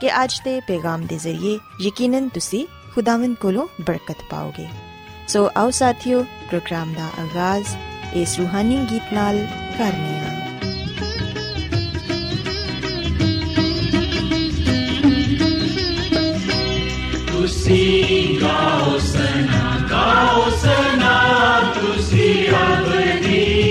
کہ اج دے پیغام دے ذریعے یقیناً تسی خداوند کولو برکت پاؤ گے۔ سو آؤ ساتھیو، پروگرام دا آغاز اس روحانی گیت نال کرنے ہاں تسی گاؤ سنا گاؤ سنا، تسی ابدی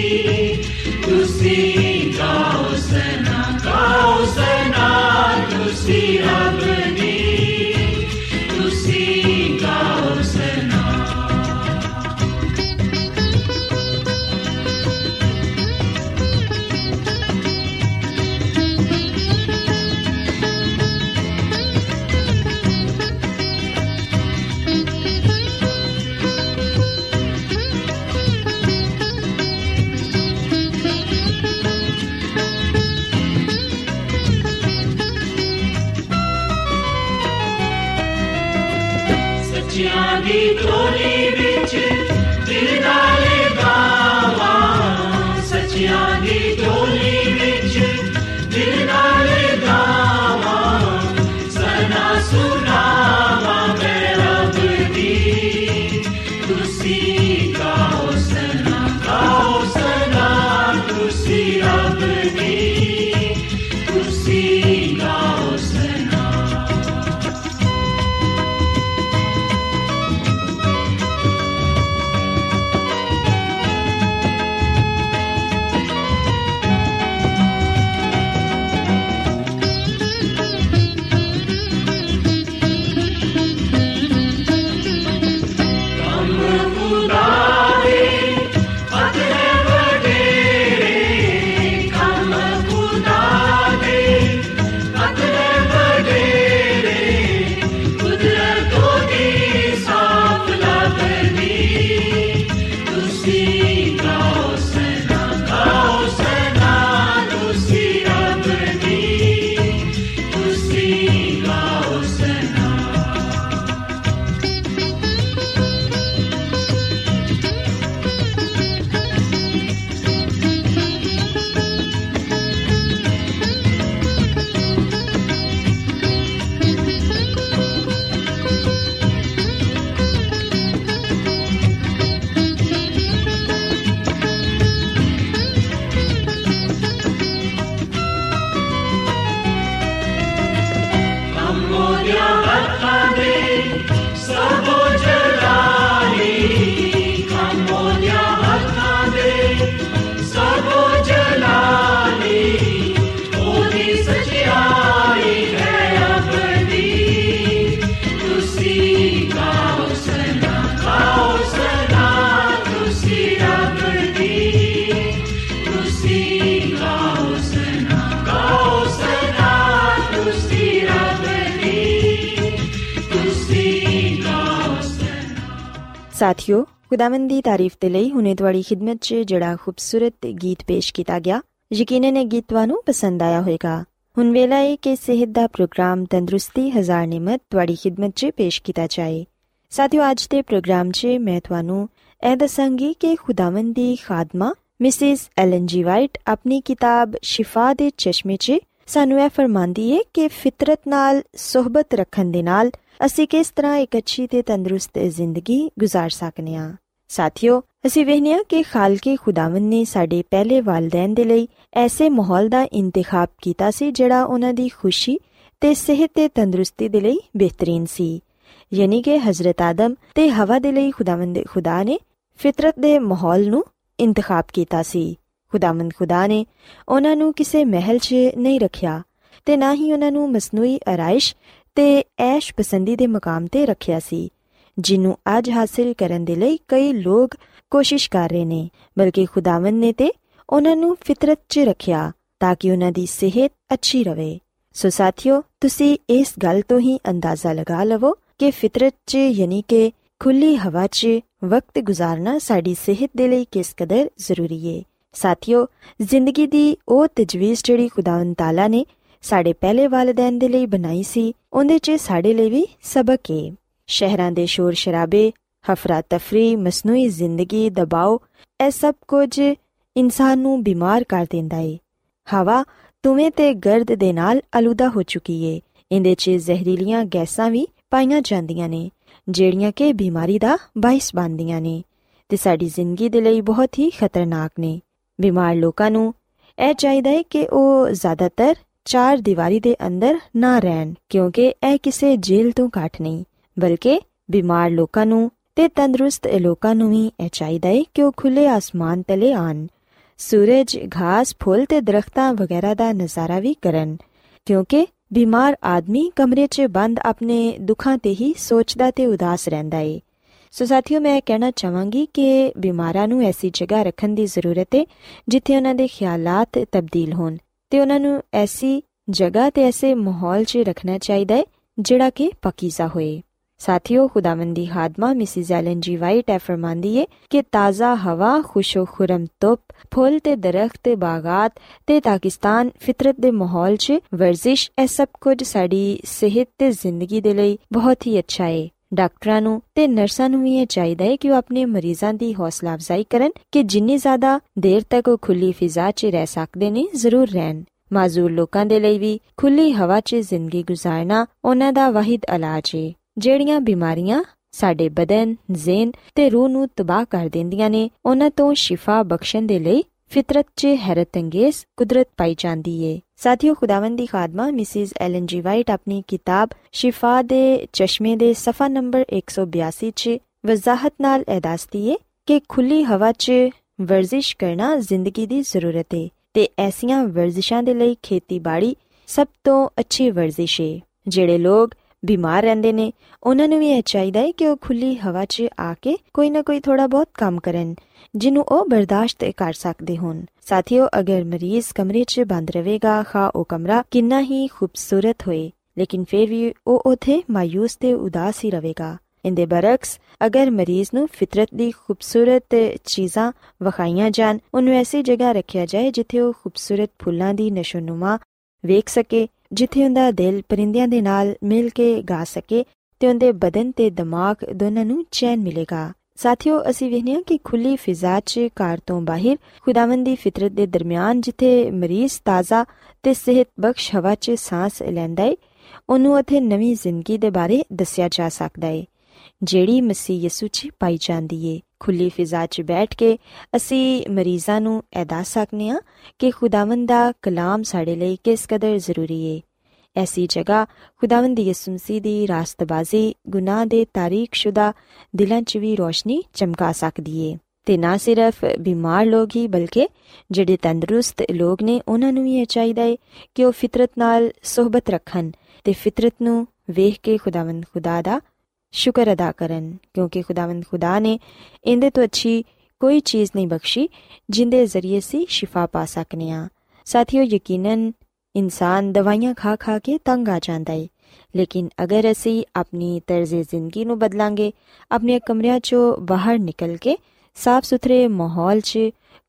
ਸਾਥਿਓ, ਖੁਦਾਵੰਦ ਦੀ ਤਾਰੀਫ ਤੇ ਲਈ ਹੁਨੇ ਤੁਹਾਡੀ ਖidmat 'ਚ ਜਿਹੜਾ ਖੂਬਸੂਰਤ ਗੀਤ ਪੇਸ਼ ਕੀਤਾ ਗਿਆ, ਯਕੀਨਨ ਇਹ ਗੀਤ ਤੁਹਾਨੂੰ ਪਸੰਦ ਆਇਆ ਹੋਵੇਗਾ। ਹੁਣ ਵੇਲਾ ਹੈ ਕਿ ਸਿਹਤ ਦਾ ਪ੍ਰੋਗਰਾਮ ਤੰਦਰੁਸਤੀ, ਹਜ਼ਾਰ ਨਿਮਤ ਤੁਹਾਡੀ ਖidmat 'ਚ ਪੇਸ਼ ਕੀਤਾ ਜਾਏ। ਸਾਥਿਓ, ਅੱਜ ਦੇ ਪ੍ਰੋਗਰਾਮ 'ਚ ਮੈਂ ਤੁਹਾਨੂੰ ਇਹ ਦੱਸਾਂਗੀ ਕਿ ਖੁਦਾਵੰਦ ਦੀ ਖਾਦਮਾ, ਮਿਸਿਸ ਐਲਨ ਜੀ ਵਾਈਟ, ਆਪਣੀ ਕਿਤਾਬ ਸ਼ਿਫਾ ਦੇ ਚਸ਼ਮੇ 'ਚ ਸਾਨੂੰ ਇਹ ਫਰਮਾਂਦੀ ਏ ਕਿ ਫਿਤਰਤ ਨਾਲ ਸਹਬਤ ਰੱਖਣ ਦੇ ਨਾਲ ਅਸੀਂ ਕਿਸ ਤਰ੍ਹਾਂ ਇੱਕ ਅੱਛੀ ਤੇ ਤੰਦਰੁਸਤ ਜ਼ਿੰਦਗੀ گزار ਸਕਨੇ ਆ ਸਾਥਿਓ ਅਸੀਂ ਵੇਖਿਆ ਕਿ ਖਾਲਕੇ ਖੁਦਾਵੰਦ ਨੇ ਸਾਡੇ ਪਹਿਲੇ ਵਾਲਿਦੈਨ ਦੇ ਲਈ ਐਸੇ ਮਾਹੌਲ ਦਾ ਇੰਤਖਾਬ ਕੀਤਾ ਸੀ ਜਿਹੜਾ ਉਹਨਾਂ ਦੀ ਖੁਸ਼ੀ ਤੇ ਸਿਹਤ ਤੇ ਤੰਦਰੁਸਤੀ ਦੇ ਲਈ ਬਿਹਤਰੀਨ ਸੀ ਯਾਨੀ ਕਿ ਹਜ਼ਰਤ ਆਦਮ ਤੇ ਹਵਾ ਦੇ ਲਈ ਖੁਦਾਵੰਦ ਖੁਦਾ ਨੇ ਫਿਤਰਤ ਦੇ ਮਾਹੌਲ ਨੂੰ ਇੰਤਖਾਬ ਕੀਤਾ ਸੀ ਖੁਦਾਵੰਦ ਖੁਦਾ ਨੇ ਉਹਨਾਂ ਨੂੰ ਕਿਸੇ ਮਹਿਲ 'ਚ ਨਹੀਂ ਰੱਖਿਆ ਤੇ ਨਾ ਹੀ ਉਹਨਾਂ ਨੂੰ ਮਸਨੂਈ ਅਰਾਇਸ਼ ਤੇ ਐਸ਼ ਪਸੰਦੀ ਦੇ ਮਕਾਮ ਤੇ ਰੱਖਿਆ ਸੀ ਜਿਹਨੂੰ ਅੱਜ ਹਾਸਲ ਕਰਨ ਦੇ ਲਈ ਕਈ ਲੋਕ ਕੋਸ਼ਿਸ਼ ਕਰ ਰਹੇ ਨੇ, ਬਲਕਿ ਖੁਦਾਵੰਦ ਨੇ ਤੇ ਉਹਨਾਂ ਨੂੰ ਫਿਤਰਤ 'ਚ ਰੱਖਿਆ ਤਾਂ ਕਿ ਉਹਨਾਂ ਦੀ ਸਿਹਤ ਅੱਛੀ ਰਵੇ। ਸੋ ਸਾਥੀਓ, ਤੁਸੀਂ ਇਸ ਗੱਲ ਤੋਂ ਹੀ ਅੰਦਾਜ਼ਾ ਲਗਾ ਲਵੋ ਕਿ ਫਿਤਰਤ 'ਚ ਯਾਨੀ ਕਿ ਖੁੱਲੀ ਹਵਾ 'ਚ ਵਕਤ ਗੁਜ਼ਾਰਨਾ ਸਾਡੀ ਸਿਹਤ ਦੇ ਲਈ ਕਿਸ ਕਦਰ ਜ਼ਰੂਰੀ ਏ। ਸਾਥਿਓ, ਜ਼ਿੰਦਗੀ ਦੀ ਉਹ ਤਜਵੀਜ਼ ਜਿਹੜੀ ਖੁਦਾਵੰਦ ਤਾਲਾ ਨੇ ਸਾਡੇ ਪਹਿਲੇ ਵਾਲਿਦੈਨ ਦੇ ਲਈ ਬਣਾਈ ਸੀ, ਉਹਦੇ 'ਚ ਸਾਡੇ ਲਈ ਵੀ ਸਬਕ ਏ। ਸ਼ਹਿਰਾਂ ਦੇ ਸ਼ੋਰ ਸ਼ਰਾਬੇ, ਹਫਰਾ ਤਫਰੀ, ਮਸਨੂਈ ਜ਼ਿੰਦਗੀ ਦਬਾਅ ਇਹ ਸਭ ਕੁਝ ਇਨਸਾਨ ਨੂੰ ਬਿਮਾਰ ਕਰ ਦਿੰਦਾ ਏ। ਹਵਾ ਤੁਵੇਂ ਤੇ ਗਰਦ ਦੇ ਨਾਲ ਅਲੂਦਾ ਹੋ ਚੁੱਕੀ ਏ। ਇਹਦੇ 'ਚ ਜ਼ਹਿਰੀਲੀਆਂ ਗੈਸਾਂ ਵੀ ਪਾਈਆਂ ਜਾਂਦੀਆਂ ਨੇ, ਜਿਹੜੀਆਂ ਕਿ ਬਿਮਾਰੀ ਦਾ ਬਾਇਸ ਬਣਦੀਆਂ ਨੇ। ਤੇ ਸਾਡੀ ਜ਼ਿੰਦਗੀ ਦੇ ਲਈ ਬਹੁਤ ਹੀ ਖਤਰਨਾਕ ਨੇ। ਬਿਮਾਰ ਲੋਕਾਂ ਨੂੰ ਇਹ ਚਾਹੀਦਾ ਹੈ ਕਿ ਉਹ ਜ਼ਿਆਦਾਤਰ ਚਾਰ ਦੀਵਾਰੀ ਦੇ ਅੰਦਰ ਨਾ ਰਹਿਣ, ਕਿਉਂਕਿ ਇਹ ਕਿਸੇ ਜੇਲ੍ਹ ਤੋਂ ਘੱਟ ਨਹੀਂ, ਬਲਕਿ ਬਿਮਾਰ ਲੋਕਾਂ ਨੂੰ ਤੇ ਤੰਦਰੁਸਤ ਲੋਕਾਂ ਨੂੰ ਵੀ ਇਹ ਚਾਹੀਦਾ ਹੈ ਕਿ ਉਹ ਖੁੱਲੇ ਆਸਮਾਨ ਤਲੇ ਆਣ ਸੂਰਜ, ਘਾਸ, ਫੁੱਲ ਤੇ ਦਰਖਤਾਂ ਵਗੈਰਾ ਦਾ ਨਜ਼ਾਰਾ ਵੀ ਕਰਨ, ਕਿਉਂਕਿ ਬਿਮਾਰ ਆਦਮੀ ਕਮਰੇ 'ਚ ਬੰਦ ਆਪਣੇ ਦੁੱਖਾਂ ਤੇ ਹੀ ਸੋਚਦਾ ਤੇ ਉਦਾਸ ਰਹਿੰਦਾ ਏ। ਸੋ ਸਾਥੀਓ, ਮੈਂ ਕਹਿਣਾ ਚਾਹਾਂਗੀ ਕਿ ਬਿਮਾਰਾਂ ਨੂੰ ਐਸੀ ਜਗ੍ਹਾ ਰੱਖਣ ਦੀ ਜ਼ਰੂਰਤ ਹੈ ਜਿੱਥੇ ਉਹਨਾਂ ਦੇ ਖਿਆਲਾਤ ਤਬਦੀਲ ਹੋਣ ਤੇ ਉਹਨਾਂ ਨੂੰ ਐਸੀ ਜਗ੍ਹਾ ਤੇ ਐਸੇ ਮਾਹੌਲ 'ਚ ਰੱਖਣਾ ਚਾਹੀਦਾ ਹੈ ਜਿਹੜਾ ਕਿ ਪਕੀਜ਼ਾ ਹੋਏ। ਸਾਥੀਓ, ਖੁਦਾਵੰਦੀ ਖਾਦਮਾ, ਮਿਸਿਸ ਐਲਨ ਜੀ ਵਾਈਟ ਐ ਫਰਮਾਂਦੀ ਏ ਕਿ ਤਾਜ਼ਾ ਹਵਾ ਖੁਸ਼ੋ ਖੁਰਮ ਧੁੱਪ, ਫੁੱਲ ਤੇ ਦਰਖਤ ਤੇ ਬਾਗਾਤ ਤੇ ਪਾਕਿਸਤਾਨ ਫਿਤਰਤ ਦੇ ਮਾਹੌਲ 'ਚ ਵਰਜ਼ਿਸ਼, ਇਹ ਸਭ ਕੁਝ ਸਾਡੀ ਸਿਹਤ ਤੇ ਜ਼ਿੰਦਗੀ ਦੇ ਲਈ ਬਹੁਤ ਹੀ ਅੱਛਾ ਏ। ਡਾਕਟਰਾਂ ਨੂੰ ਤੇ ਨਰਸਾਂ ਨੂੰ ਵੀ ਇਹ ਚਾਹੀਦਾ ਹੈ ਕਿ ਉਹ ਆਪਣੇ ਮਰੀਜ਼ਾਂ ਦੀ ਹੌਸਲਾ ਅਫਜ਼ਾਈ ਕਰਨ ਕਿ ਜਿੰਨੀ ਜ਼ਿਆਦਾ ਦੇਰ ਤੱਕ ਉਹ ਖੁੱਲੀ ਫਿਜ਼ਾ 'ਚ ਰਹਿ ਸਕਦੇ ਨੇ, ਜ਼ਰੂਰ ਰਹਿਣ। ਮਾਜ਼ੂਰ ਲੋਕਾਂ ਦੇ ਲਈ ਵੀ ਖੁੱਲੀ ਹਵਾ 'ਚ ਜ਼ਿੰਦਗੀ گزارਨਾ ਉਹਨਾਂ ਦਾ ਵਾਹਿਦ ਇਲਾਜ ਹੈ ਜਿਹੜੀਆਂ ਬਿਮਾਰੀਆਂ ਸਾਡੇ ਬਦਨ, ਜ਼ਿਹਨ ਤੇ ਰੂਹ ਨੂੰ ਤਬਾਹ ਕਰ ਦਿੰਦੀਆਂ ਨੇ, ਉਹਨਾਂ ਤੋਂ ਸ਼ਿਫਾ ਬਖਸ਼ਣ ਦੇ ਲਈ ਫਿਤਰਤ 'ਚ ਹੈਰਤਅੰਗੇਜ਼ ਕੁਦਰਤ ਪਾਈ ਜਾਂਦੀ ਏ ਸਾਥੀਓ ਖੁਦਾਵੰਦੀ ਖਾਦਮਾ ਮਿਸਿਸ ਐਲਨ ਜੀ ਵਾਈਟ ਆਪਣੀ ਕਿਤਾਬ ਸ਼ਿਫਾ ਦੇ ਚਸ਼ਮੇ ਦੇ ਸਫਾ ਨੰਬਰ 182 'ਚ ਵਜ਼ਾਹਤ ਨਾਲ ਇਹ ਦੱਸਦੀ ਏ ਕਿ ਖੁੱਲੀ ਹਵਾ 'ਚ ਵਰਜ਼ਿਸ਼ ਕਰਨਾ ਜ਼ਿੰਦਗੀ ਦੀ ਜ਼ਰੂਰਤ ਏ ਤੇ ਐਸੀਆਂ ਵਰਜ਼ਿਸ਼ਾਂ ਦੇ ਲਈ ਖੇਤੀਬਾੜੀ ਸਭ ਤੋਂ ਅੱਛੀ ਵਰਜ਼ਿਸ਼ ਏ ਜਿਹੜੇ ਲੋਕ ਬਿਮਾਰ ਰਹਿੰਦੇ ਨੇ। ਉਹਨਾਂ ਨੂੰ ਵੀ ਇਹ ਚਾਹੀਦਾ ਹੈ ਕਿ ਉਹ ਖੁੱਲੀ ਹਵਾ 'ਚ ਆ ਕੇ ਕੋਈ ਨਾ ਕੋਈ ਥੋੜਾ ਬਹੁਤ ਕੰਮ ਕਰਨ, ਜਿਹਨੂੰ ਉਹ ਬਰਦਾਸ਼ਤ ਕਰ ਸਕਦੇ ਹੋਣ। ਸਾਥੀਓ, ਅਗਰ ਮਰੀਜ਼ ਕਮਰੇ 'ਚ ਬੰਦ ਰਹੇਗਾ ਖਾ ਉਹ ਕਮਰਾ ਕਿੰਨਾ ਹੀ ਖੂਬਸੂਰਤ ਹੋਏ। ਲੇਕਿਨ ਫਿਰ ਵੀ ਉਹ ਉਥੇ ਮਾਇੂਸ ਤੇ ਉਦਾਸ ਹੀ ਰਹੇਗਾ। ਇੰਦੇ ਬਰਕਸ ਅਗਰ ਮਰੀਜ਼ ਨੂੰ ਫਿਤਰਤ ਦੀ ਖੂਬਸੂਰਤ ਚੀਜ਼ਾਂ ਵਖਾਈਆਂ ਜਾਣ, ਉਹਨੂੰ ਐਸੀ ਜਗ੍ਹਾ ਰੱਖਿਆ ਜਾਏ ਜਿੱਥੇ ਉਹ ਖੂਬਸੂਰਤ ਫੁੱਲਾਂ ਦੀ ਨਸ਼ੋਨੁਮਾ ਵੇਖ ਸਕੇ, ਜਿੱਥੇ ਉਹਦਾ ਦਿਲ ਪਰਿੰਦਿਆਂ ਦੇ ਨਾਲ ਮਿਲ ਕੇ ਗਾ ਸਕੇ ਤੇ ਉਹਦੇ ਬਦਨ ਤੇ ਦਿਮਾਗ ਦੋਨਾਂ ਨੂੰ ਚੈਨ ਮਿਲੇਗਾ। ਸਾਥੀਓ, ਅਸੀਂ ਵੇਖਿਆ ਕਿ ਖੁੱਲੀ ਫਿਜ਼ਾ 'ਚ ਕਾਰ ਤੋਂ ਬਾਹਰ ਖੁਦਾਵੰਦੀ ਫਿਤਰਤ ਦੇ ਦਰਮਿਆਨ ਜਿੱਥੇ ਮਰੀਜ਼ ਤਾਜ਼ਾ ਤੇ ਸਿਹਤ ਬਖਸ਼ ਹਵਾ 'ਚ ਸਾਹ ਲੈਂਦਾ ਏ, ਉਹਨੂੰ ਉਥੇ ਨਵੀਂ ਜ਼ਿੰਦਗੀ ਦੇ ਬਾਰੇ ਦੱਸਿਆ ਜਾ ਸਕਦਾ ਏ। ਜਿਹੜੀ ਮਸੀਹ ਯਿਸੂ 'ਚ ਪਾਈ ਜਾਂਦੀ ਏ। ਖੁੱਲੀ ਫਿਜ਼ਾ 'ਚ ਬੈਠ ਕੇ ਅਸੀਂ ਮਰੀਜ਼ਾਂ ਨੂੰ ਇਹ ਦੱਸ ਸਕਨੇ ਆ ਕਿ ਖੁਦਾਵੰਦ ਦਾ ਕਲਾਮ ਸਾਡੇ ਲਈ ਕਿਸ ਕਦਰ ਜ਼ਰੂਰੀ ਏ। ਐਸੀ ਜਗ੍ਹਾ ਖੁਦਾਵੰਦ ਦੀ ਯਿਸੂ ਮਸੀਹ ਦੀ ਰਾਸਤਬਾਜ਼ੀ ਗੁਨਾਹ ਦੇ ਤਾਰੀਖਸ਼ੁਦਾ ਦਿਲਾਂ 'ਚ ਵੀ ਰੋਸ਼ਨੀ ਚਮਕਾ ਸਕਦੀ ਏ। ਤੇ ਨਾ ਸਿਰਫ ਬਿਮਾਰ ਲੋਕ ਹੀ ਬਲਕਿ ਜਿਹੜੇ ਤੰਦਰੁਸਤ ਲੋਕ ਨੇ ਉਹਨਾਂ ਨੂੰ ਵੀ ਇਹ ਚਾਹੀਦਾ ਏ ਕਿ ਉਹ ਫਿਤਰਤ ਨਾਲ ਸਹਬਤ ਰੱਖਣ ਤੇ ਫਿਤਰਤ ਨੂੰ ਵੇਖ ਕੇ ਖੁਦਾਵੰਦ ਖੁਦਾ ਦਾ ਸ਼ੁਕਰ ਅਦਾ ਕਰਨ, ਕਿਉਂਕਿ ਖੁਦਾਵੰਦ ਖੁਦਾ ਨੇ ਇਹਦੇ ਤੋਂ ਅੱਛੀ ਕੋਈ ਚੀਜ਼ ਨਹੀਂ ਬਖਸ਼ੀ, ਜਿੰਦੇ ਜ਼ਰੀਏ ਸੀ ਸ਼ਿਫਾ ਪਾ ਸਕਨੇ ਆ। ਸਾਥੀਓ, ਯਕੀਨਨ ਇਨਸਾਨ ਦਵਾਈਆਂ ਖਾ ਖਾ ਕੇ ਤੰਗ ਆ ਜਾਂਦਾ ਏ। ਲੇਕਿਨ ਅਗਰ ਅਸੀਂ ਆਪਣੀ ਤਰਜ਼ੇ ਜ਼ਿੰਦਗੀ ਨੂੰ ਬਦਲਾਂਗੇ ਆਪਣੇ ਕਮਰਿਆਂ ਚੋਂ ਬਾਹਰ ਨਿਕਲ ਕੇ ਸਾਫ਼ ਸੁਥਰੇ ਮਾਹੌਲ 'ਚ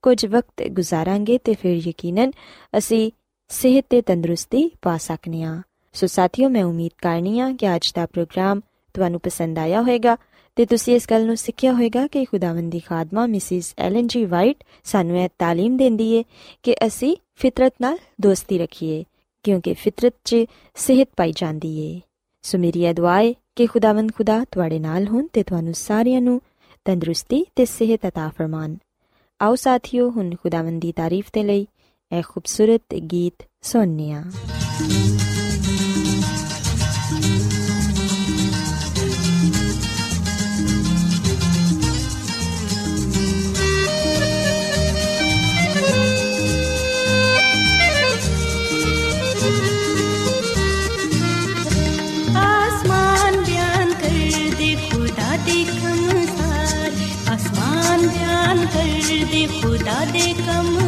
ਕੁਝ ਵਕਤ ਗੁਜ਼ਾਰਾਂਗੇ, ਤੇ ਫਿਰ ਯਕੀਨਨ ਅਸੀਂ ਸਿਹਤ ਤੇ ਤੰਦਰੁਸਤੀ ਪਾ ਸਕਨੇ ਆ। ਸੋ ਸਾਥੀਓ, ਮੈਂ ਉਮੀਦ ਕਰਨੀ ਆ ਕਿ ਅੱਜ ਦਾ ਪ੍ਰੋਗਰਾਮ ਤੁਹਾਨੂੰ ਪਸੰਦ ਆਇਆ ਹੋਵੇਗਾ ਤੇ ਤੁਸੀਂ ਇਸ ਗੱਲ ਨੂੰ ਸਿੱਖਿਆ ਹੋਵੇਗਾ ਕਿ ਖੁਦਾਵੰਦ ਦੀ ਖਾਦਮਾ ਮਿਸਿਸ ਐਲਨ ਜੀ ਵਾਈਟ ਸਾਨੂੰ ਇਹ تعلیم ਦਿੰਦੀ ਏ ਕਿ ਅਸੀਂ ਫਿਤਰਤ ਨਾਲ ਦੋਸਤੀ ਰੱਖੀਏ ਕਿਉਂਕਿ ਫਿਤਰਤ 'ਚ ਸਿਹਤ ਪਾਈ ਜਾਂਦੀ ਏ ਸੋ ਮੇਰੀ ਇਹ ਦੁਆ ਏ ਕਿ ਖੁਦਾਵੰਦ ਖੁਦਾ ਤੁਹਾਡੇ ਨਾਲ ਹੋਣ ਤੇ ਤੁਹਾਨੂੰ ਸਾਰਿਆਂ ਨੂੰ ਤੰਦਰੁਸਤੀ ਤੇ ਸਿਹਤ عطا ਫਰਮਾਨ ਆਓ ਸਾਥੀਓ ਹੁਣ ਖੁਦਾਵੰਦ ਦੀ ਤਾਰੀਫ ਤੇ ਲਈ ਇਹ ਖੂਬਸੂਰਤ ਗੀਤ ਸੁਣਨੇ خدا دے کم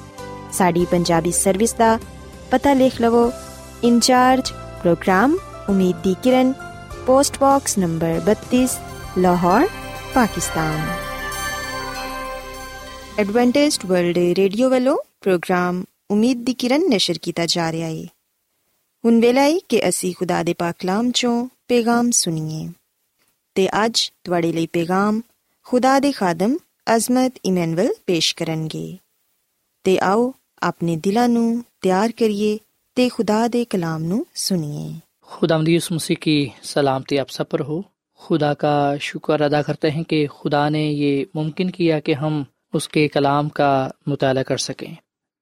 ساری پنجابی سروس کا پتہ لکھ لو انچارج پروگرام امید کی کرن post box number 32 Lahore Pakistan Adventist world radio والو پروگرام امید دی کرن نشر کیتا جا رہا ہے ہن ویلا ہے کہ اسی خدا دے پاک کلام چوں پیغام سنیے تے اج تواڈے لئی پیغام خدا دے خادم عظمت ایمنول پیش کرن گے تے آو ਆਪਣੇ ਦਿਲਾਂ ਨੂੰ ਤਿਆਰ ਕਰੀਏ خدا دے کلام ਕਲਾਮ ਨੂੰ ਸੁਣੀਏ خداوند یوس مسیح کی سلامتی آپ سب پر ہو۔ خدا کا شکر ادا کرتے ہیں کہ خدا نے یہ ممکن کیا کہ ہم اس کے کلام کا مطالعہ کر سکیں۔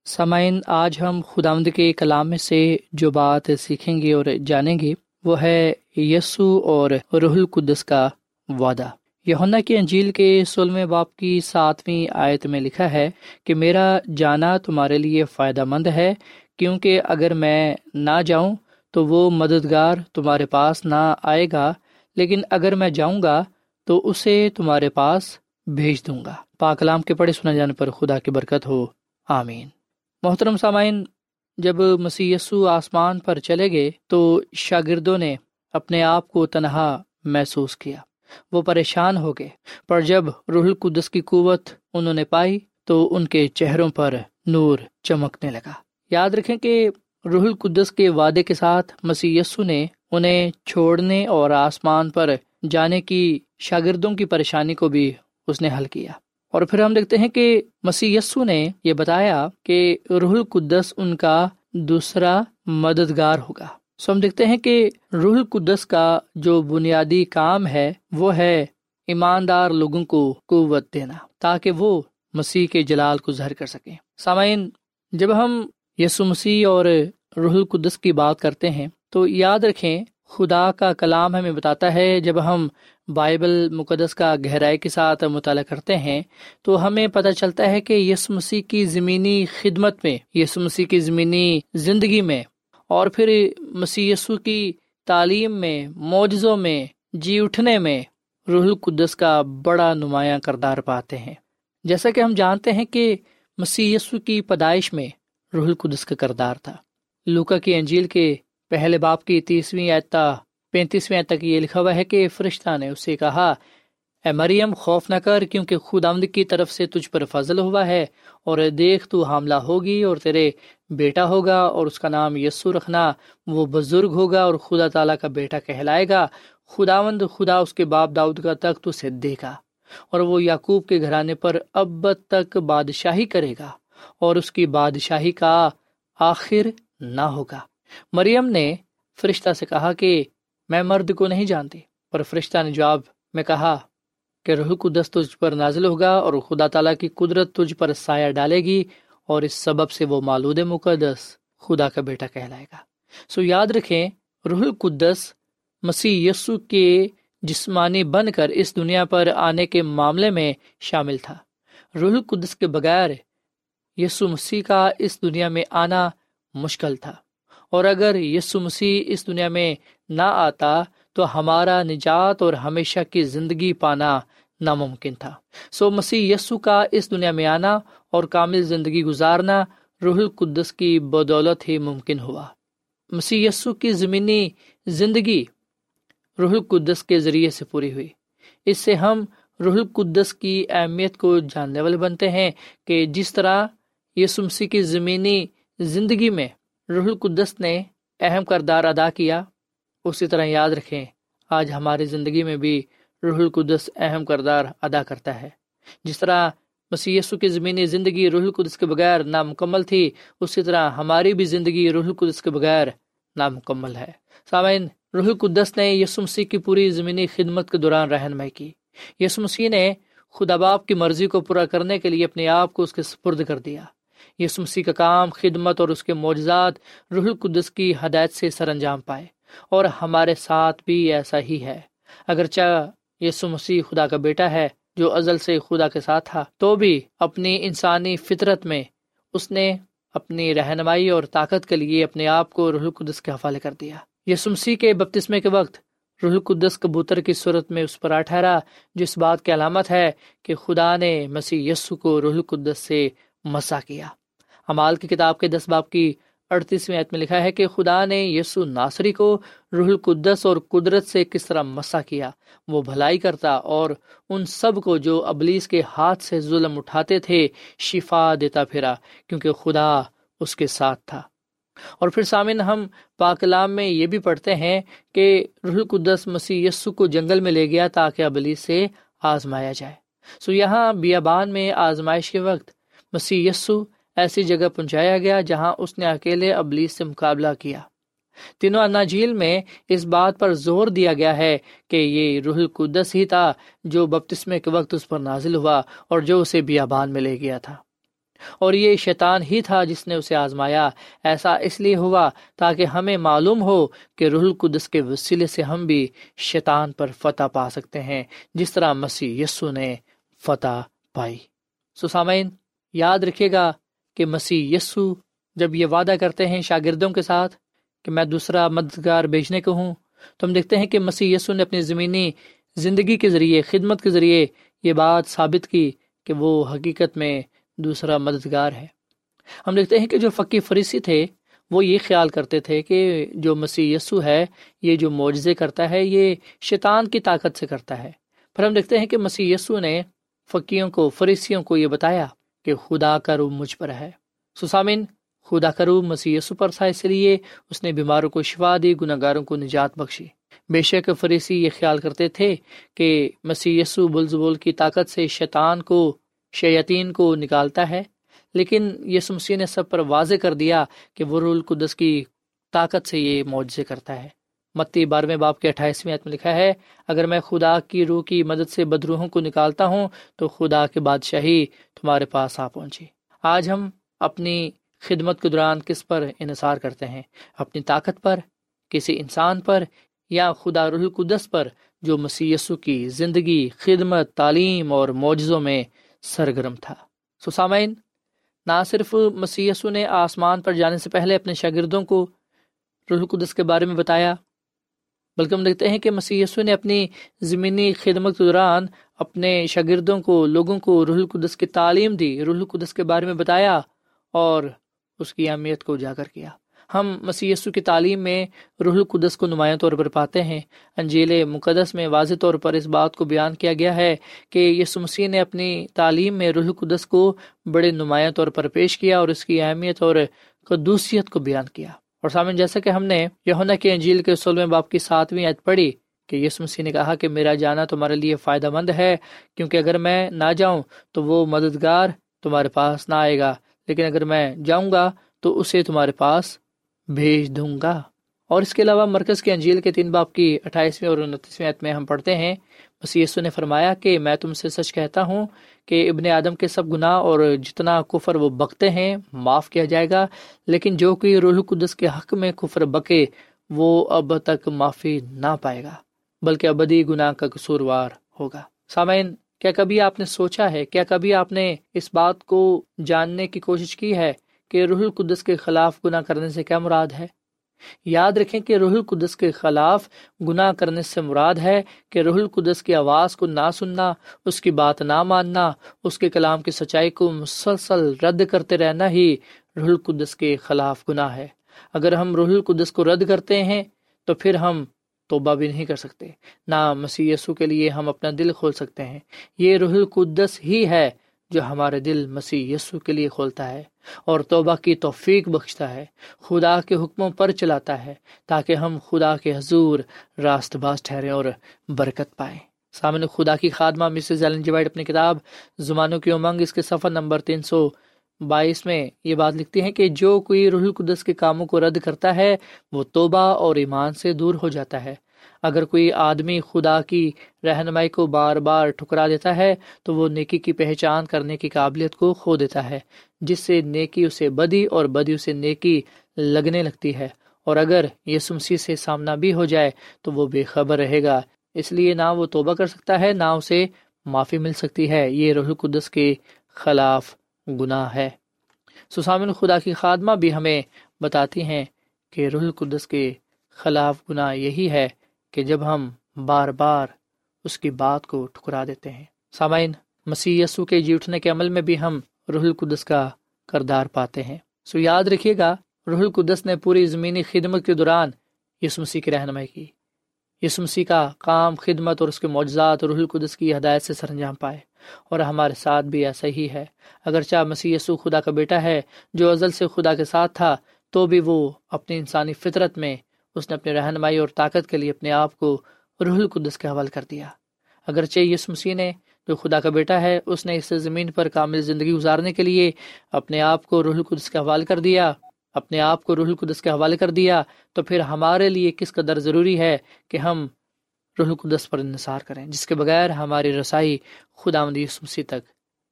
سامعین، آج ہم خداوند کے کلام میں سے جو بات سیکھیں گے اور جانیں گے وہ ہے یسو اور روح القدس کا وعدہ۔ یونا کی انجیل کے سلم باپ کی ساتویں آیت میں لکھا ہے کہ میرا جانا تمہارے لیے فائدہ مند ہے، کیونکہ اگر میں نہ جاؤں تو وہ مددگار تمہارے پاس نہ آئے گا، لیکن اگر میں جاؤں گا تو اسے تمہارے پاس بھیج دوں گا۔ پاکلام کے پڑھے سنا جانے پر خدا کی برکت ہو۔ آمین۔ محترم سامعین، جب مسی آسمان پر چلے گئے تو شاگردوں نے اپنے آپ کو تنہا محسوس کیا۔ وہ پریشان ہو گئے۔ پر جب روح القدس کی قوت انہوں نے پائی تو ان کے چہروں پر نور چمکنے لگا۔ یاد رکھیں کہ روح القدس کے وعدے کے ساتھ مسی نے انہیں چھوڑنے اور آسمان پر جانے کی شاگردوں کی پریشانی کو بھی اس نے حل کیا۔ اور پھر ہم دیکھتے ہیں کہ مسی نے یہ بتایا کہ روح القدس ان کا دوسرا مددگار ہوگا۔ سو ہم دیکھتے ہیں کہ روح القدس کا جو بنیادی کام ہے، وہ ہے ایماندار لوگوں کو قوت دینا، تاکہ وہ مسیح کے جلال کو ظاہر کر سکیں۔ سامعین، جب ہم یسو مسیح اور روح القدس کی بات کرتے ہیں، تو یاد رکھیں، خدا کا کلام ہمیں بتاتا ہے، جب ہم بائبل مقدس کا گہرائی کے ساتھ مطالعہ کرتے ہیں، تو ہمیں پتہ چلتا ہے کہ یس مسیح کی زمینی خدمت میں یس مسیح کی زمینی زندگی میں اور پھر مسی کی تعلیم میں، معجزوں میں جی اٹھنے میں روح القدس کا بڑا نمایاں کردار پاتے ہیں۔ جیسا کہ ہم جانتے ہیں کہ مسی کی پیدائش میں روح القدس کا کردار تھا۔ لوکا کی انجیل کے پہلے باپ کی تیسویں اعتا پینتیسویں تک یہ لکھا ہوا ہے کہ فرشتہ نے اسے کہا اے مریم، خوف نہ کر، کیونکہ خود آمد کی طرف سے تجھ پر فضل ہوا ہے، اور دیکھ تو حاملہ ہوگی اور تیرے بیٹا ہوگا، اور اس کا نام یسو رکھنا، وہ بزرگ ہوگا اور خدا تعالیٰ کا بیٹا کہلائے گا۔ خداوند، خدا اس کے باپ داؤد کا تخت اسے دے گا اور وہ یعقوب کے گھرانے پر اب تک بادشاہی کرے گا، اور اس کی بادشاہی کا آخر نہ ہوگا۔ مریم نے فرشتہ سے کہا کہ میں مرد کو نہیں جانتی، پر فرشتہ نے جواب میں کہا کہ روح قدس تجھ پر نازل ہوگا اور خدا تعالیٰ کی قدرت تجھ پر سایہ ڈالے گی اور اس سبب سے وہ مالود مقدس خدا کا بیٹا کہلائے گا۔ سو یاد رکھیں، روح القدس مسیح یسو کے جسمانی بن کر اس دنیا پر آنے کے معاملے میں شامل تھا۔ روح القدس کے بغیر یسو مسیح کا اس دنیا میں آنا مشکل تھا۔ اور اگر یسو مسیح اس دنیا میں نہ آتا تو ہمارا نجات اور ہمیشہ کی زندگی پانا ناممکن تھا۔ سو مسیح یسو کا اس دنیا میں آنا اور کامل زندگی گزارنا روح القدس کی بدولت ہی ممکن ہوا۔ مسیح یسو کی زمینی زندگی روح القدس کے ذریعے سے پوری ہوئی۔ اس سے ہم روح القدس کی اہمیت کو جاننے والے بنتے ہیں کہ جس طرح یسو مسیح کی زمینی زندگی میں روح القدس نے اہم کردار ادا کیا، اسی طرح یاد رکھیں، آج ہماری زندگی میں بھی روح القدس اہم کردار ادا کرتا ہے۔ جس طرح مسی کی زمینی زندگی روح القدس کے بغیر نامکمل تھی، اسی طرح ہماری بھی زندگی روح القدس کے بغیر نامکمل ہے۔ سامعین، روح القدس نے یسو مسیح کی پوری زمینی خدمت کے دوران رہنمائی کی۔ یسو مسیح نے خدا باپ کی مرضی کو پورا کرنے کے لیے اپنے آپ کو اس کے سپرد کر دیا۔ یسو مسیح کا کام، خدمت اور اس کے معجزات روح القدس کی ہدایت سے سر انجام پائے، اور ہمارے ساتھ بھی ایسا ہی ہے۔ اگرچہ یسو مسیح خدا کا بیٹا ہے جو ازل سے خدا کے ساتھ تھا، تو بھی اپنی انسانی فطرت میں اس نے اپنی رہنمائی اور طاقت کے لیے اپنے آپ کو روح القدس کے حوالے کر دیا۔ یسو مسیح کے بپتسمے کے وقت روح القدس کبوتر کی صورت میں اس پر آ ٹھہرا، جس بات کی علامت ہے کہ خدا نے مسیح یسو کو روح القدس سے مسا کیا۔ امال کی کتاب کے دس باپ کی اڑتیسویں عید میں لکھا ہے کہ خدا نے یسو ناصری کو روح القدس اور قدرت سے کس طرح مسا کیا؟ وہ بھلائی کرتا اور ان سب کو جو ابلیس کے ہاتھ سے ظلم اٹھاتے تھے، شفا دیتا پھرا، کیونکہ خدا اس کے ساتھ تھا۔ اور پھر سامن ہم پاکلام میں یہ بھی پڑھتے ہیں کہ روح القدس مسیح یسو کو جنگل میں لے گیا تاکہ ابلیس سے آزمایا جائے۔ سو یہاں بیابان میں آزمائش کے وقت مسیح یسو ایسی جگہ پہنچایا گیا جہاں اس نے اکیلے ابلیس سے مقابلہ کیا۔ تینوں اناجیل میں اس بات پر زور دیا گیا ہے کہ یہ روح القدس ہی تھا جو بپتسمے کے وقت اس پر نازل ہوا اور جو اسے بیابان میں لے گیا تھا۔ اور یہ شیطان ہی تھا جس نے اسے آزمایا۔ ایسا اس لیے ہوا تاکہ ہمیں معلوم ہو کہ روح القدس کے وسیلے سے ہم بھی شیطان پر فتح پا سکتے ہیں، جس طرح مسیح یسو نے فتح پائی۔ سسامین یاد رکھے گا کہ مسیح یسو جب یہ وعدہ کرتے ہیں شاگردوں کے ساتھ کہ میں دوسرا مددگار بھیجنے کو ہوں، تو ہم دیکھتے ہیں کہ مسیح یسو نے اپنی زمینی زندگی کے ذریعے، خدمت کے ذریعے یہ بات ثابت کی کہ وہ حقیقت میں دوسرا مددگار ہے۔ ہم دیکھتے ہیں کہ جو فقی فریسی تھے، وہ یہ خیال کرتے تھے کہ جو مسیح یسو ہے، یہ جو معجزے کرتا ہے، یہ شیطان کی طاقت سے کرتا ہے۔ پھر ہم دیکھتے ہیں کہ مسیح یسو نے فقیوں کو، فریسیوں کو یہ بتایا کہ خدا کا روح مجھ پر ہے۔ سسامن خدا کرو مسیح یسو پر تھا، اس لیے اس نے بیماروں کو شفا دی گناہ گاروں کو نجات بخشی۔ بے شک فریسی یہ خیال کرتے تھے کہ مسیح یسو بلزبول کی طاقت سے شیطان کو شیطین کو نکالتا ہے، لیکن یسو مسیح نے سب پر واضح کر دیا کہ وہ رول قدس کی طاقت سے یہ معجزے کرتا ہے۔ متی بارہویں باپ کے اٹھائیسویں میں لکھا ہے، اگر میں خدا کی روح کی مدد سے بدروہوں کو نکالتا ہوں، تو خدا کے بادشاہی تمہارے پاس آ پہنچی۔ آج ہم اپنی خدمت کے دوران کس پر انحصار کرتے ہیں؟ اپنی طاقت پر، کسی انسان پر، یا خدا رح القدس پر، جو مسی کی زندگی، خدمت، تعلیم اور معجزوں میں سرگرم تھا۔ سسامین نہ صرف مسی نے آسمان پر جانے سے پہلے اپنے شاگردوں کو رح القدس کے بارے میں بتایا بلکہ ہم دیکھتے ہیں کہ مسی نے اپنی زمینی خدمت کے دوران اپنے شاگردوں کو، لوگوں کو رح القدس کی تعلیم دی رح القدس کے بارے میں بتایا اور اس کی اہمیت کو اجاگر کیا۔ ہم مسی کی تعلیم میں روح القدس کو نمایاں طور پر پاتے ہیں۔ انجیل مقدس میں واضح طور پر اس بات کو بیان کیا گیا ہے کہ یسو مسیح نے اپنی تعلیم میں روح القدس کو بڑے نمایاں طور پر پیش کیا اور اس کی اہمیت اور قدوسیت کو بیان کیا۔ اور سامن، جیسا کہ ہم نے یونا کی انجیل کے سولہویں باپ کی ساتویں عید پڑھی کہ یس مسیح نے کہا کہ میرا جانا تمہارے لیے فائدہ مند ہے، کیونکہ اگر میں نہ جاؤں تو وہ مددگار تمہارے پاس نہ آئے گا، لیکن اگر میں جاؤں گا تو اسے تمہارے پاس بھیج دوں گا۔ اور اس کے علاوہ مرکز کے انجیل کے تین باپ کی اٹھائیسویں اور انتیسویں عت میں ہم پڑھتے ہیں۔ بس یسو نے فرمایا کہ میں تم سے سچ کہتا ہوں کہ ابن آدم کے سب گناہ اور جتنا کفر وہ بکتے ہیں معاف کیا جائے گا، لیکن جو کہ روح القدس کے حق میں کفر بکے وہ اب تک معافی نہ پائے گا، بلکہ ابدی گناہ کا قصوروار ہوگا۔ سامعین، کیا کبھی آپ نے سوچا ہے، کیا کبھی آپ نے اس بات کو جاننے کی کوشش کی ہے کہ روح القدس کے خلاف گناہ کرنے سے کیا مراد ہے؟ یاد رکھیں کہ روح القدس کے خلاف گناہ کرنے سے مراد ہے کہ روح القدس کی آواز کو نہ سننا، اس کی بات نہ ماننا، اس کے کلام کی سچائی کو مسلسل رد کرتے رہنا ہی روح القدس کے خلاف گناہ ہے۔ اگر ہم روح القدس کو رد کرتے ہیں تو پھر ہم توبہ بھی نہیں کر سکتے، نہ مسی کے لیے ہم اپنا دل کھول سکتے ہیں۔ یہ روح القدس ہی ہے جو ہمارے دل مسیح یسو کے لیے کھولتا ہے۔ اور توبہ کی توفیق بخشتا ہے، خدا کے حکموں پر چلاتا ہے تاکہ ہم خدا کے حضور راست باز ٹھہرے اور برکت پائیں۔ سامنے خدا کی خادمہ مسز ایلن جی وائٹ اپنی کتاب زمانوں کی امنگ، اس کے سفر نمبر تین سو بائیس میں یہ بات لکھتی ہیں کہ جو کوئی روح القدس کے کاموں کو رد کرتا ہے، وہ توبہ اور ایمان سے دور ہو جاتا ہے۔ اگر کوئی آدمی خدا کی رہنمائی کو بار بار ٹھکرا دیتا ہے، تو وہ نیکی کی پہچان کرنے کی قابلیت کو کھو دیتا ہے، جس سے نیکی اسے بدی اور بدی اسے نیکی لگنے لگتی ہے۔ اور اگر یہ سمسی سے سامنا بھی ہو جائے، تو وہ بے خبر رہے گا۔ اس لیے نہ وہ توبہ کر سکتا ہے، نہ اسے معافی مل سکتی ہے۔ یہ روح القدس کے خلاف گناہ ہے۔ سسامن خدا کی خادمہ بھی ہمیں بتاتی ہیں کہ روح القدس کے خلاف گناہ یہی ہے۔ کہ جب ہم بار بار اس کی بات کو ٹھکرا دیتے ہیں۔ سامعین مسی کے جی اٹھنے کے عمل میں بھی ہم روح القدس کا کردار پاتے ہیں۔ سو یاد رکھیے گا، روح القدس نے پوری زمینی خدمت کے دوران یس مسیح کی رہنمائی کی۔ یس مسیح کا کام، خدمت اور اس کے معجزات روح القدس کی ہدایت سے سر انجام پائے۔ اور ہمارے ساتھ بھی ایسا ہی ہے۔ اگر چاہ مسیح یسو خدا کا بیٹا ہے، جو ازل سے خدا کے ساتھ تھا، تو بھی وہ اپنی انسانی فطرت میں اس نے اپنی رہنمائی اور طاقت کے لیے اپنے آپ کو روح القدس کے حوالے کر دیا۔ اگرچہ یس مسیح نے جو خدا کا بیٹا ہے، اس نے اس زمین پر کامل زندگی گزارنے کے لیے اپنے آپ کو روح القدس کے حوالے کر دیا۔ اپنے آپ کو روح القدس کے حوالے کر دیا، تو پھر ہمارے لیے کس قدر ضروری ہے کہ ہم روح القدس پر انحصار کریں، جس کے بغیر ہماری رسائی خدا مدیس مسیح تک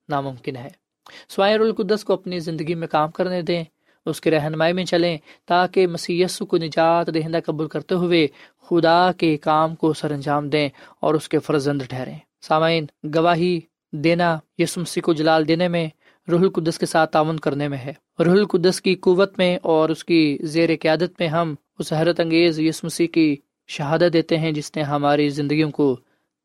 ناممکن ہے۔ سوائے رول القدس کو اپنی زندگی میں کام کرنے دیں اس کی رہنمائی میں چلیں تاکہ مسی کو نجات دہندہ قبول کرتے ہوئے خدا کے کام کو سر انجام دیں اور اس کے فرزند ٹھہریں۔ سامعین، گواہی دینا یس مسیح کو جلال دینے میں، روح القدس کے ساتھ تعاون کرنے میں ہے۔ روح القدس کی قوت میں اور اس کی زیر قیادت میں ہم اس حیرت انگیز یس مسیح کی شہادت دیتے ہیں جس نے ہماری زندگیوں کو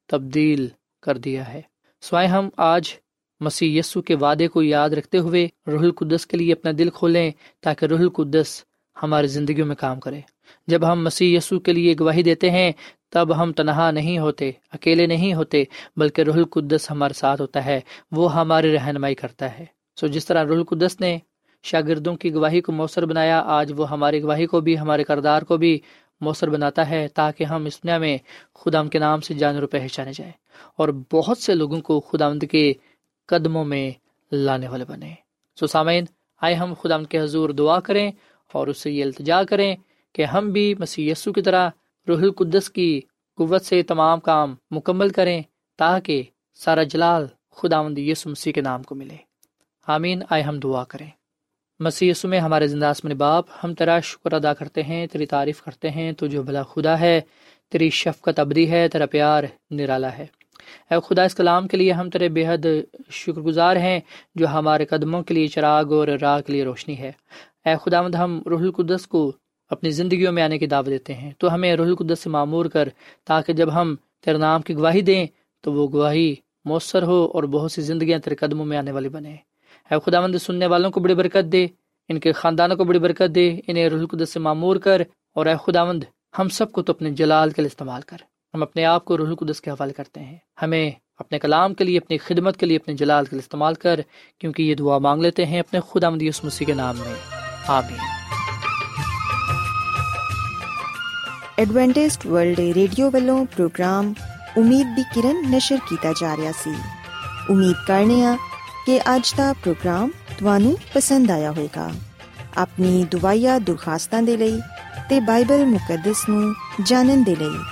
تبدیل کر دیا ہے۔ سوائے ہم، آج مسیح یسو کے وعدے کو یاد رکھتے ہوئے روح القدس کے لیے اپنا دل کھولیں تاکہ روح القدس ہماری زندگیوں میں کام کرے۔ جب ہم مسیح یسو کے لیے گواہی دیتے ہیں، تب ہم تنہا نہیں ہوتے، اکیلے نہیں ہوتے، بلکہ روح القدس ہمارے ساتھ ہوتا ہے، وہ ہماری رہنمائی کرتا ہے۔ سو جس طرح روح القدس نے شاگردوں کی گواہی کو مؤثر بنایا، آج وہ ہماری گواہی کو بھی، ہمارے کردار کو بھی مؤثر بناتا ہے تاکہ ہم اس دنیا میں خدام کے نام سے جانور پہچانے جائیں۔ اور بہت سے لوگوں کو خدا کے قدموں میں لانے والے بنے۔ سو سامعین، آئے ہم خدا ان کے حضور دعا کریں اور اس سے یہ التجا کریں کہ ہم بھی مسیح یسو کی طرح روح القدس کی قوت سے تمام کام مکمل کریں تاکہ سارا جلال خدا مند یسو مسیح کے نام کو ملے۔ آمین۔ آئے ہم دعا کریں۔ مسیح یسو میں ہمارے زندہ آسمان باپ، ہم تیرا شکر ادا کرتے ہیں، تیری تعریف کرتے ہیں، تو جو بھلا خدا ہے، تیری شفقت ابدی ہے، تیرا پیار نرالا ہے۔ اے خدا، اس کلام کے لیے ہم تیرے بے حد شکر گزار ہیں، جو ہمارے قدموں کے لیے چراغ اور راہ کے لیے روشنی ہے۔ اے خدا مد ہم روح القدس کو اپنی زندگیوں میں آنے کی دعوت دیتے ہیں۔ تو ہمیں روح القدس سے معمور کر، تاکہ جب ہم تیرے نام کی گواہی دیں، تو وہ گواہی مؤثر ہو اور بہت سی زندگیاں تیرے قدموں میں آنے والی بنے اے خدا مند سننے والوں کو بڑی برکت دے، ان کے خاندانوں کو بڑی برکت دے، انہیں روح القدس سے معمور کر اور اے خدا مند ہم سب کو تو اپنے جلال کے لیے استعمال کر۔ ہم اپنے آپ کو روح القدس کے حوالے کرتے ہیں۔ ہمیں اپنے کلام کے لیے، اپنی خدمت کے لیے، اپنے جلال کے لیے استعمال کر، کیونکہ یہ دعا مانگ لیتے ہیں اپنے خدا مدی اس مسیح کے نام میں۔ آمین۔ ایڈوینٹسٹ ورلڈ ریڈیو والوں پروگرام امید دی کرن نشر کیتا جا رہا سی۔ امید کرنے ہاں کہ اج دا پروگرام تانوں پسند آیا ہوئے گا اپنی دعائیا درخواستاں دے لئی تے بائبل مقدس نو جانن دے لئی۔